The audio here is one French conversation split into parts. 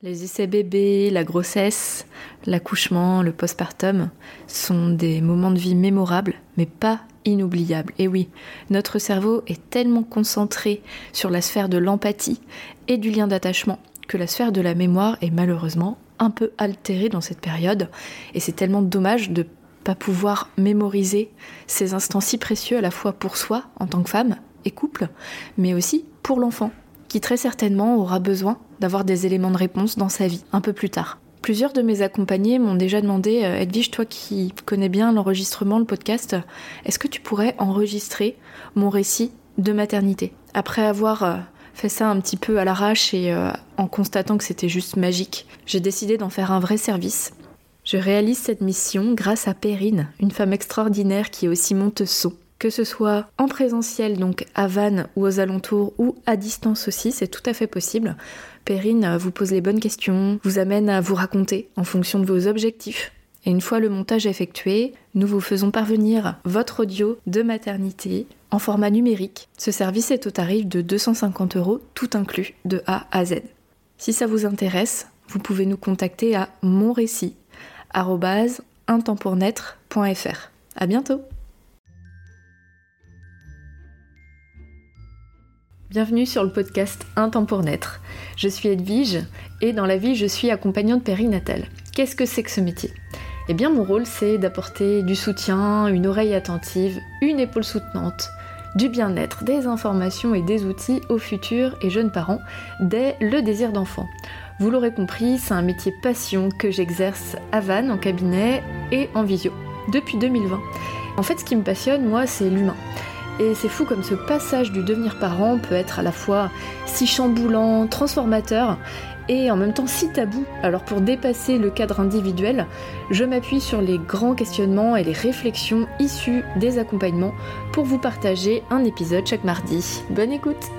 Les essais bébés, la grossesse, l'accouchement, le postpartum sont des moments de vie mémorables, mais pas inoubliables. Et oui, notre cerveau est tellement concentré sur la sphère de l'empathie et du lien d'attachement que la sphère de la mémoire est malheureusement un peu altérée dans cette période. Et c'est tellement dommage de pas pouvoir mémoriser ces instants si précieux à la fois pour soi en tant que femme et couple, mais aussi pour l'enfant qui très certainement aura besoin d'avoir des éléments de réponse dans sa vie un peu plus tard. Plusieurs de mes accompagnés m'ont déjà demandé, euh, Edwige, toi qui connais bien l'enregistrement, le podcast, est-ce que tu pourrais enregistrer mon récit de maternité? Après avoir euh, fait ça un petit peu à l'arrache et euh, en constatant que c'était juste magique, j'ai décidé d'en faire un vrai service. Je réalise cette mission grâce à Perrine, une femme extraordinaire qui est aussi monteuse que ce soit en présentiel, donc à Vannes ou aux alentours, ou à distance aussi, c'est tout à fait possible. Perrine vous pose les bonnes questions, vous amène à vous raconter en fonction de vos objectifs. Et une fois le montage effectué, nous vous faisons parvenir votre audio de maternité en format numérique. Ce service est au tarif de 250 euros, tout inclus, de A à Z. Si ça vous intéresse, vous pouvez nous contacter à monrécit.intempournaître.fr. À bientôt! Bienvenue sur le podcast Un temps pour naître. Je suis Edwige et dans la vie je suis accompagnante périnatale. Qu'est-ce que c'est que ce métier? Eh bien mon rôle c'est d'apporter du soutien, une oreille attentive, une épaule soutenante, du bien-être, des informations et des outils aux futurs et jeunes parents dès le désir d'enfant. Vous l'aurez compris, c'est un métier passion que j'exerce à Vannes en cabinet et en visio depuis 2020. En fait ce qui me passionne moi c'est l'humain. Et c'est fou comme ce passage du devenir parent peut être à la fois si chamboulant, transformateur et en même temps si tabou. Alors pour dépasser le cadre individuel, je m'appuie sur les grands questionnements et les réflexions issues des accompagnements pour vous partager un épisode chaque mardi. Bonne écoute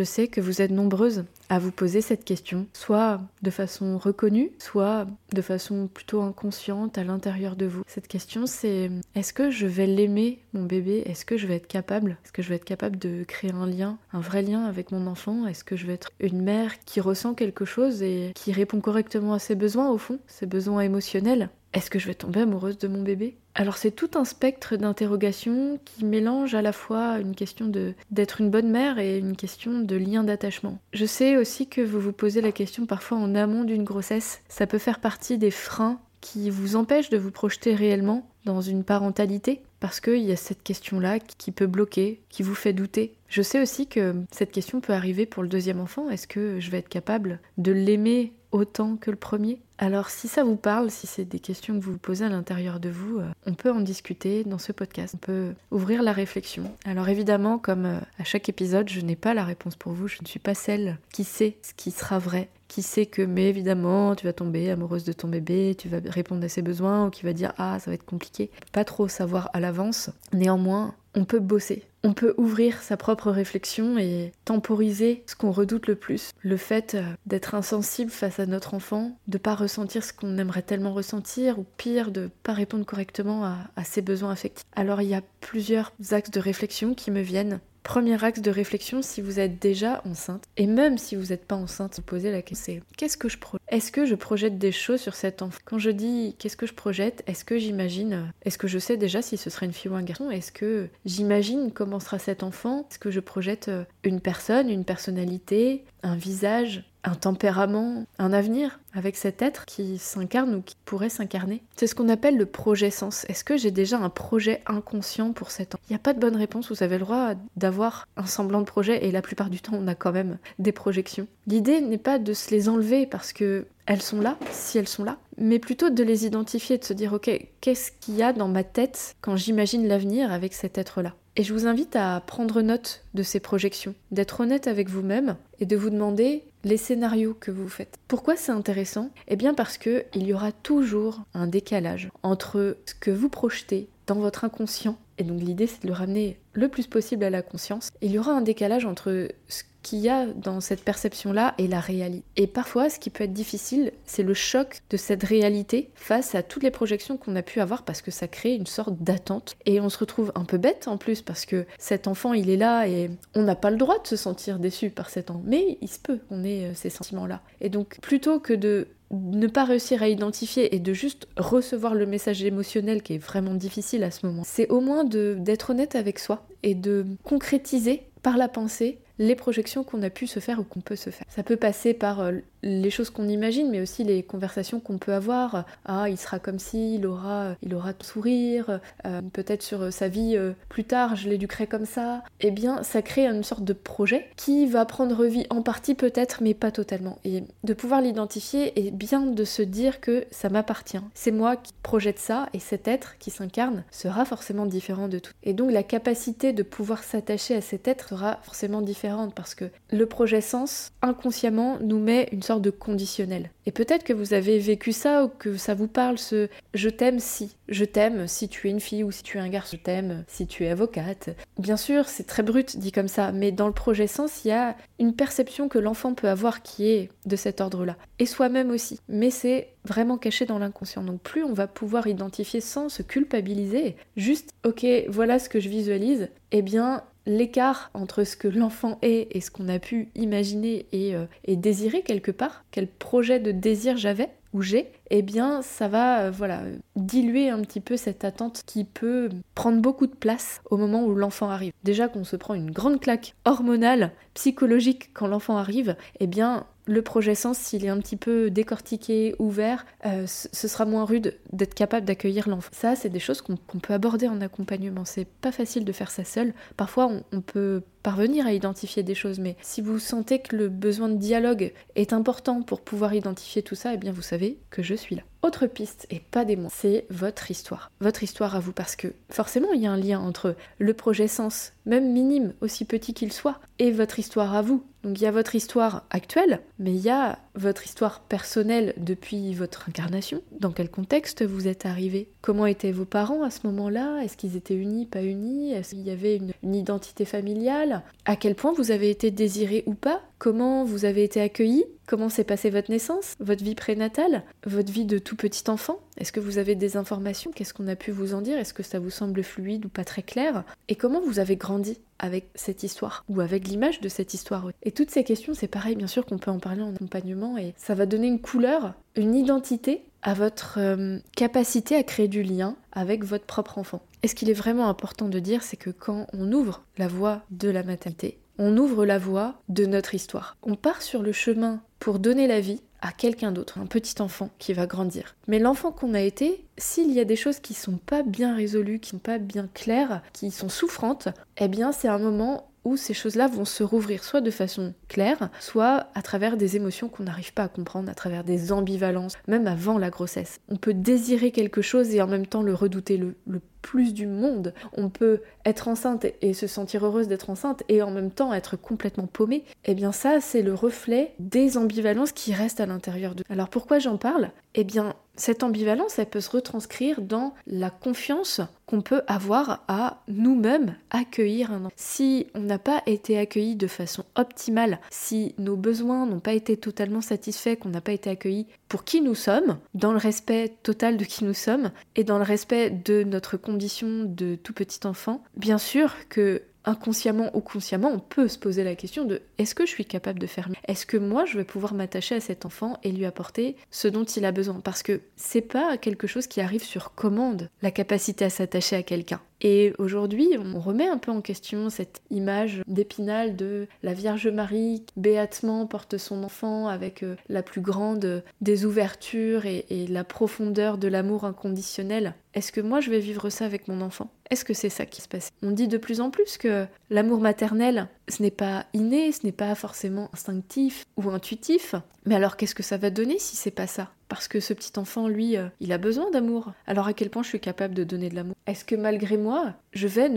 je sais que vous êtes nombreuses à vous poser cette question, soit de façon reconnue, soit de façon plutôt inconsciente à l'intérieur de vous. Cette question c'est est-ce que je vais l'aimer mon bébé? Est-ce que je vais être capable? Est-ce que je vais être capable de créer un lien, un vrai lien avec mon enfant? Est-ce que je vais être une mère qui ressent quelque chose et qui répond correctement à ses besoins au fond, ses besoins émotionnels? Est-ce que je vais tomber amoureuse de mon bébé? Alors c'est tout un spectre d'interrogations qui mélange à la fois une question de d'être une bonne mère et une question de lien d'attachement. Je sais aussi que vous vous posez la question parfois en amont d'une grossesse. Ça peut faire partie des freins qui vous empêchent de vous projeter réellement dans une parentalité? Parce qu'il y a cette question-là qui peut bloquer, qui vous fait douter. Je sais aussi que cette question peut arriver pour le deuxième enfant. Est-ce que je vais être capable de l'aimer autant que le premier? Alors si ça vous parle, si c'est des questions que vous vous posez à l'intérieur de vous, euh, on peut en discuter dans ce podcast. On peut ouvrir la réflexion. Alors évidemment, comme euh, à chaque épisode, je n'ai pas la réponse pour vous. Je ne suis pas celle qui sait ce qui sera vrai, qui sait que, mais évidemment, tu vas tomber amoureuse de ton bébé, tu vas répondre à ses besoins, ou qui va dire ah ça va être compliqué. Pas trop savoir à l'avance. Néanmoins, on peut bosser. On peut ouvrir sa propre réflexion et temporiser ce qu'on redoute le plus. Le fait euh, d'être insensible face à notre enfant, de pas ressentir ce qu'on aimerait tellement ressentir, ou pire, de pas répondre correctement à, à ses besoins affectifs. Alors il y a plusieurs axes de réflexion qui me viennent. Premier axe de réflexion, si vous êtes déjà enceinte, et même si vous n'êtes pas enceinte, vous posez la question, c'est qu'est-ce que je projette Est-ce que je projette des choses sur cet enfant? Quand je dis qu'est-ce que je projette, est-ce que j'imagine, est-ce que je sais déjà si ce sera une fille ou un garçon? Est-ce que j'imagine comment sera cet enfant? Est-ce que je projette euh, une personne, une personnalité, un visage, un tempérament, un avenir avec cet être qui s'incarne ou qui pourrait s'incarner. C'est ce qu'on appelle le projet sens. Est-ce que j'ai déjà un projet inconscient pour cet enfant Il n'y a pas de bonne réponse, vous avez le droit d'avoir un semblant de projet et la plupart du temps on a quand même des projections. L'idée n'est pas de se les enlever parce que elles sont là, si elles sont là, mais plutôt de les identifier, de se dire ok, qu'est-ce qu'il y a dans ma tête quand j'imagine l'avenir avec cet être-là? Et je vous invite à prendre note de ces projections, d'être honnête avec vous-même et de vous demander les scénarios que vous faites. Pourquoi c'est intéressant? Eh bien parce que il y aura toujours un décalage entre ce que vous projetez dans votre inconscient et donc l'idée c'est de le ramener le plus possible à la conscience. Il y aura un décalage entre ce qu'il y a dans cette perception-là et la réalité. Et parfois, ce qui peut être difficile, c'est le choc de cette réalité face à toutes les projections qu'on a pu avoir parce que ça crée une sorte d'attente. Et on se retrouve un peu bête en plus parce que cet enfant, il est là et on n'a pas le droit de se sentir déçu par cet enfant. Mais il se peut qu'on ait euh, ces sentiments-là. Et donc, plutôt que de ne pas réussir à identifier et de juste recevoir le message émotionnel qui est vraiment difficile à ce moment, c'est au moins d'être honnête avec soi et de concrétiser par la pensée les projections qu'on a pu se faire ou qu'on peut se faire. Ça peut passer par euh, les choses qu'on imagine, mais aussi les conversations qu'on peut avoir. Ah, il sera comme si, il aura, il aura de sourire, euh, peut-être sur sa vie euh, plus tard, je l'éduquerai comme ça. Eh bien, ça crée une sorte de projet qui va prendre vie en partie peut-être, mais pas totalement. Et de pouvoir l'identifier et bien de se dire que ça m'appartient. C'est moi qui projette ça et cet être qui s'incarne sera forcément différent de tout. Et donc la capacité de pouvoir s'attacher à cet être sera forcément différente parce que le projet sens inconsciemment nous met une de conditionnel. Et peut-être que vous avez vécu ça ou que ça vous parle ce je t'aime si. Je t'aime si tu es une fille ou si tu es un garçon. Je t'aime si tu es avocate. Bien sûr, c'est très brut dit comme ça, mais dans le projet sens, il y a une perception que l'enfant peut avoir qui est de cet ordre-là. Et soi-même aussi. Mais c'est vraiment caché dans l'inconscient. Donc plus on va pouvoir identifier sans se culpabiliser, juste ok, voilà ce que je visualise, eh bien l'écart entre ce que l'enfant est et ce qu'on a pu imaginer et, euh, désirer quelque part, quel projet de désir j'avais ou j'ai, eh bien ça va euh, voilà diluer un petit peu cette attente qui peut prendre beaucoup de place au moment où l'enfant arrive. Déjà qu'on se prend une grande claque hormonale, psychologique quand l'enfant arrive, eh bien le projet sens, s'il est un petit peu décortiqué, ouvert, euh, ce sera moins rude d'être capable d'accueillir l'enfant. Ça, c'est des choses qu'on peut aborder en accompagnement. C'est pas facile de faire ça seul. Parfois, on, on peut parvenir à identifier des choses, mais si vous sentez que le besoin de dialogue est important pour pouvoir identifier tout ça, eh bien vous savez que je suis là. Autre piste, et pas des mots, c'est votre histoire. Votre histoire à vous, parce que forcément il y a un lien entre le projet sens, même minime, aussi petit qu'il soit, et votre histoire à vous. Donc il y a votre histoire actuelle, mais il y a votre histoire personnelle depuis votre incarnation. Dans quel contexte vous êtes arrivé Comment étaient vos parents à ce moment-là? Est-ce qu'ils étaient unis, pas unis? Est-ce qu'il y avait une, identité familiale? À quel point vous avez été désiré ou pas? Comment vous avez été accueilli Comment s'est passée votre naissance, votre vie prénatale, votre vie de tout petit enfant Est-ce que vous avez des informations Qu'est-ce qu'on a pu vous en dire Est-ce que ça vous semble fluide ou pas très clair Et comment vous avez grandi avec cette histoire ou avec l'image de cette histoire Et toutes ces questions, c'est pareil, bien sûr qu'on peut en parler en accompagnement et ça va donner une couleur, une identité à votre euh, capacité à créer du lien avec votre propre enfant. Et ce qu'il est vraiment important de dire, c'est que quand on ouvre la voie de la maternité, on ouvre la voie de notre histoire. On part sur le chemin pour donner la vie à quelqu'un d'autre, un petit enfant qui va grandir. Mais l'enfant qu'on a été, s'il y a des choses qui sont pas bien résolues, qui sont pas bien claires, qui sont souffrantes, eh bien c'est un moment où ces choses-là vont se rouvrir soit de façon claire, soit à travers des émotions qu'on n'arrive pas à comprendre, à travers des ambivalences, même avant la grossesse. On peut désirer quelque chose et en même temps le redouter le, plus du monde. On peut être enceinte et se sentir heureuse d'être enceinte et en même temps être complètement paumée. Eh bien ça, c'est le reflet des ambivalences qui restent à l'intérieur de. Alors pourquoi j'en parle? Eh bien, cette ambivalence, elle peut se retranscrire dans la confiance qu'on peut avoir à nous-mêmes accueillir un enfant. Si on n'a pas été accueilli de façon optimale, si nos besoins n'ont pas été totalement satisfaits, qu'on n'a pas été accueilli pour qui nous sommes, dans le respect total de qui nous sommes et dans le respect de notre condition de tout petit enfant, bien sûr que inconsciemment ou consciemment, on peut se poser la question de est-ce que je suis capable de faire mieux? Est-ce que moi je vais pouvoir m'attacher à cet enfant et lui apporter ce dont il a besoin? Parce que c'est pas quelque chose qui arrive sur commande, la capacité à s'attacher à quelqu'un. Et aujourd'hui, on remet un peu en question cette image d'épinal de la Vierge Marie qui béatement porte son enfant avec euh, la plus grande des ouvertures et, et la profondeur de l'amour inconditionnel. Est-ce que moi je vais vivre ça avec mon enfant? Est-ce que c'est ça qui se passe? On dit de plus en plus que l'amour maternel, ce n'est pas inné, ce n'est pas forcément instinctif ou intuitif. Mais alors qu'est-ce que ça va donner si c'est pas ça? Parce que ce petit enfant, lui, euh, il a besoin d'amour. Alors à quel point je suis capable de donner de l'amour? Est-ce que malgré moi, je vais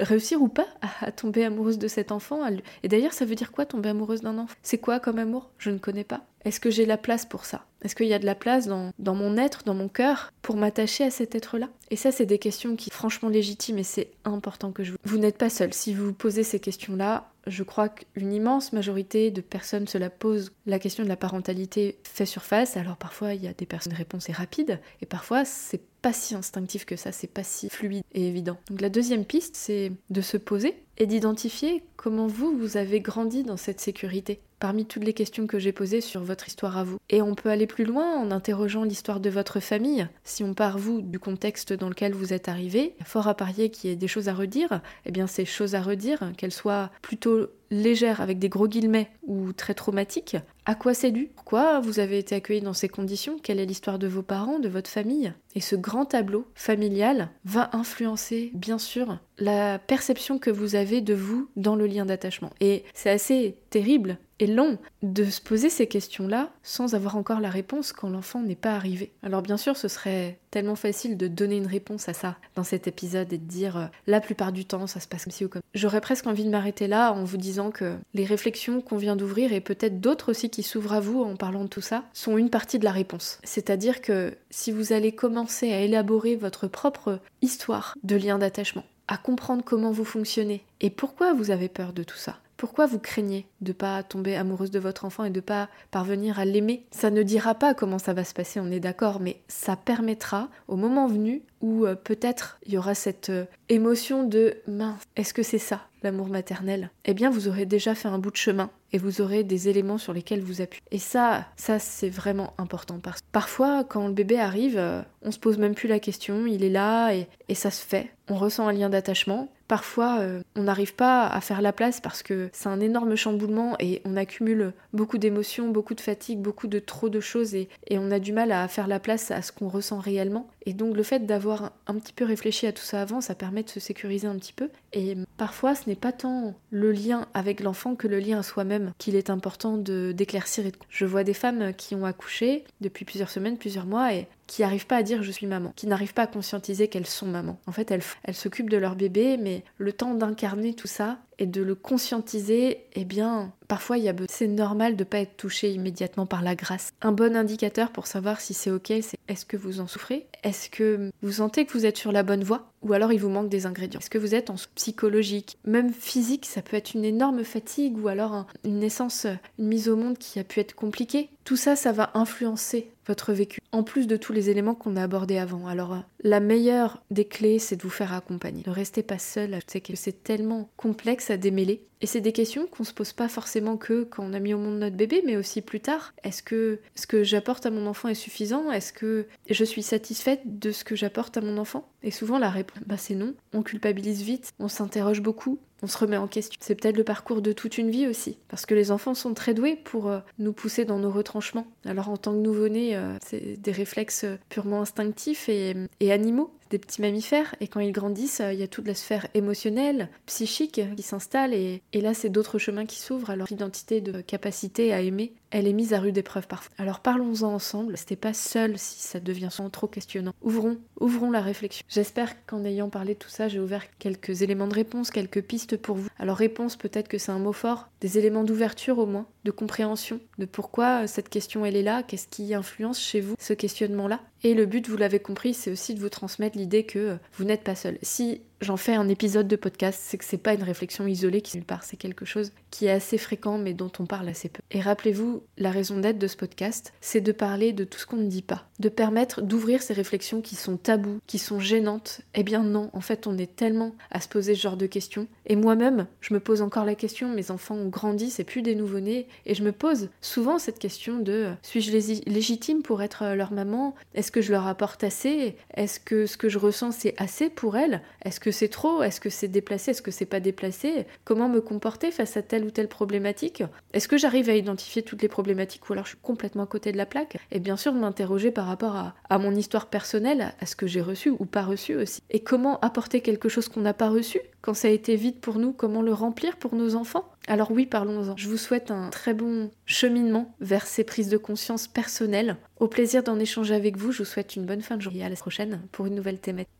réussir ou pas à, tomber amoureuse de cet enfant? Et d'ailleurs, ça veut dire quoi tomber amoureuse d'un enfant? C'est quoi comme amour? Je ne connais pas. Est-ce que j'ai la place pour ça? Est-ce qu'il y a de la place dans, dans mon être, dans mon cœur, pour m'attacher à cet être-là? Et ça, c'est des questions qui, franchement, légitimes et c'est important que je vous... Vous n'êtes pas seul. Si vous vous posez ces questions-là, je crois qu'une immense majorité de personnes se la posent, la question de la parentalité fait surface, alors parfois il y a des personnes, réponse est rapide, et parfois c'est pas si instinctif que ça, c'est pas si fluide et évident. Donc la deuxième piste, c'est de se poser et d'identifier comment vous, vous avez grandi dans cette sécurité parmi toutes les questions que j'ai posées sur votre histoire à vous. Et on peut aller plus loin en interrogeant l'histoire de votre famille. Si on part, vous, du contexte dans lequel vous êtes arrivé, fort à parier qu'il y ait des choses à redire, eh bien ces choses à redire, qu'elles soient plutôt légères avec des gros guillemets ou très traumatiques, à quoi c'est dû? Pourquoi vous avez été accueilli dans ces conditions? Quelle est l'histoire de vos parents, de votre famille? Et ce grand tableau familial va influencer, bien sûr, la perception que vous avez de vous dans le lien d'attachement. Et c'est assez terrible et long de se poser ces questions-là sans avoir encore la réponse quand l'enfant n'est pas arrivé. Alors bien sûr, ce serait tellement facile de donner une réponse à ça dans cet épisode et de dire euh, la plupart du temps ça se passe comme ci ou comme. J'aurais presque envie de m'arrêter là en vous disant que les réflexions qu'on vient d'ouvrir et peut-être d'autres aussi qui s'ouvrent à vous en parlant de tout ça sont une partie de la réponse. C'est-à-dire que si vous allez commencer à élaborer votre propre histoire de lien d'attachement, à comprendre comment vous fonctionnez et pourquoi vous avez peur de tout ça, pourquoi vous craignez de pas tomber amoureuse de votre enfant et de pas parvenir à l'aimer? Ça ne dira pas comment ça va se passer, on est d'accord, mais ça permettra au moment venu où euh, peut-être il y aura cette euh, émotion de mince, est-ce que c'est ça l'amour maternel? Eh bien, vous aurez déjà fait un bout de chemin et vous aurez des éléments sur lesquels vous appuyer. Et ça, ça c'est vraiment important parce que parfois quand le bébé arrive, euh, on se pose même plus la question, il est là et, et ça se fait. On ressent un lien d'attachement Parfois, euh, on n'arrive pas à faire la place parce que c'est un énorme chamboulement et on accumule beaucoup d'émotions, beaucoup de fatigue, beaucoup de trop de choses et, on a du mal à faire la place à ce qu'on ressent réellement. Et donc le fait d'avoir un petit peu réfléchi à tout ça avant, ça permet de se sécuriser un petit peu. Et parfois, ce n'est pas tant le lien avec l'enfant que le lien soi-même qu'il est important de d'éclaircir. Je vois des femmes qui ont accouché depuis plusieurs semaines, plusieurs mois et qui n'arrivent pas à dire je suis maman, qui n'arrivent pas à conscientiser qu'elles sont maman. En fait, elles, elles s'occupent de leur bébé, mais le temps d'incarner tout ça et de le conscientiser, eh bien, parfois il y a c'est normal de pas être touché immédiatement par la grâce. Un bon indicateur pour savoir si c'est ok, c'est est-ce que vous en souffrez? Est-ce que vous sentez que vous êtes sur la bonne voie? Ou alors il vous manque des ingrédients? Est-ce que vous êtes en psychologique? Même physique, ça peut être une énorme fatigue ou alors une naissance, une mise au monde qui a pu être compliquée. Tout ça, ça va influencer votre vécu, en plus de tous les éléments qu'on a abordés avant. Alors, euh, la meilleure des clés, c'est de vous faire accompagner. Ne restez pas seul, c'est tellement complexe à démêler. Et c'est des questions qu'on se pose pas forcément que quand on a mis au monde notre bébé, mais aussi plus tard. Est-ce que ce que j'apporte à mon enfant est suffisant? Est-ce que je suis satisfaite de ce que j'apporte à mon enfant? Et souvent la réponse, bah c'est non. On culpabilise vite, on s'interroge beaucoup, on se remet en question. C'est peut-être le parcours de toute une vie aussi, parce que les enfants sont très doués pour euh, nous pousser dans nos retranchements. Alors en tant que nouveau-né, euh, c'est des réflexes purement instinctifs et animaux des petits mammifères et quand ils grandissent, euh, il y a toute la sphère émotionnelle, psychique qui s'installe et, et là c'est d'autres chemins qui s'ouvrent. Alors l'identité de capacité à aimer, elle est mise à rude épreuve parfois. Alors parlons-en ensemble, c'était pas seul si ça devient trop questionnant. Ouvrons, ouvrons la réflexion. J'espère qu'en ayant parlé de tout ça, j'ai ouvert quelques éléments de réponse, quelques pistes pour vous. Alors réponse, peut-être que c'est un mot fort, des éléments d'ouverture au moins, de compréhension, de pourquoi cette question elle est là, qu'est-ce qui influence chez vous ce questionnement-là. Et le but, vous l'avez compris, c'est aussi de vous transmettre l'idée que vous n'êtes pas seul. Si j'en fais un épisode de podcast, c'est que c'est pas une réflexion isolée qui nulle part, c'est quelque chose qui est assez fréquent mais dont on parle assez peu. Et rappelez-vous, la raison d'être de ce podcast, c'est de parler de tout ce qu'on ne dit pas, de permettre d'ouvrir ces réflexions qui sont tabous, qui sont gênantes. Eh bien non, en fait, on est tellement à se poser ce genre de questions. Et moi-même, je me pose encore la question, mes enfants ont grandi, c'est plus des nouveau-nés, et je me pose souvent cette question de suis-je légitime pour être leur maman? Est-ce que je leur apporte assez? Est-ce que ce que je ressens c'est assez pour elles? Est-ce que c'est trop Est-ce que c'est déplacé Est-ce que c'est pas déplacé Comment me comporter face à telle ou telle problématique Est-ce que j'arrive à identifier toutes les problématiques ou alors je suis complètement à côté de la plaque Et bien sûr m'interroger par rapport à, à, mon histoire personnelle, à ce que j'ai reçu ou pas reçu aussi. Et comment apporter quelque chose qu'on n'a pas reçu quand ça a été vide pour nous, comment le remplir pour nos enfants? Alors oui, parlons-en. Je vous souhaite un très bon cheminement vers ces prises de conscience personnelles. Au plaisir d'en échanger avec vous, je vous souhaite une bonne fin de journée et à la prochaine pour une nouvelle thématique.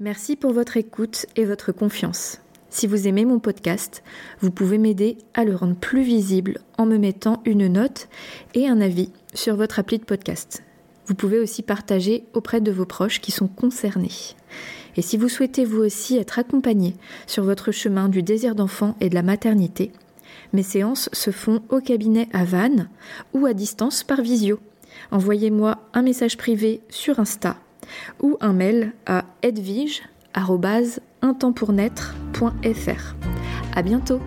Merci pour votre écoute et votre confiance. Si vous aimez mon podcast, vous pouvez m'aider à le rendre plus visible en me mettant une note et un avis sur votre appli de podcast. Vous pouvez aussi partager auprès de vos proches qui sont concernés. Et si vous souhaitez vous aussi être accompagné sur votre chemin du désir d'enfant et de la maternité, mes séances se font au cabinet à Vannes ou à distance par visio. Envoyez-moi un message privé sur Insta ou un mail à edvige.intempournaître.fr. À bientôt!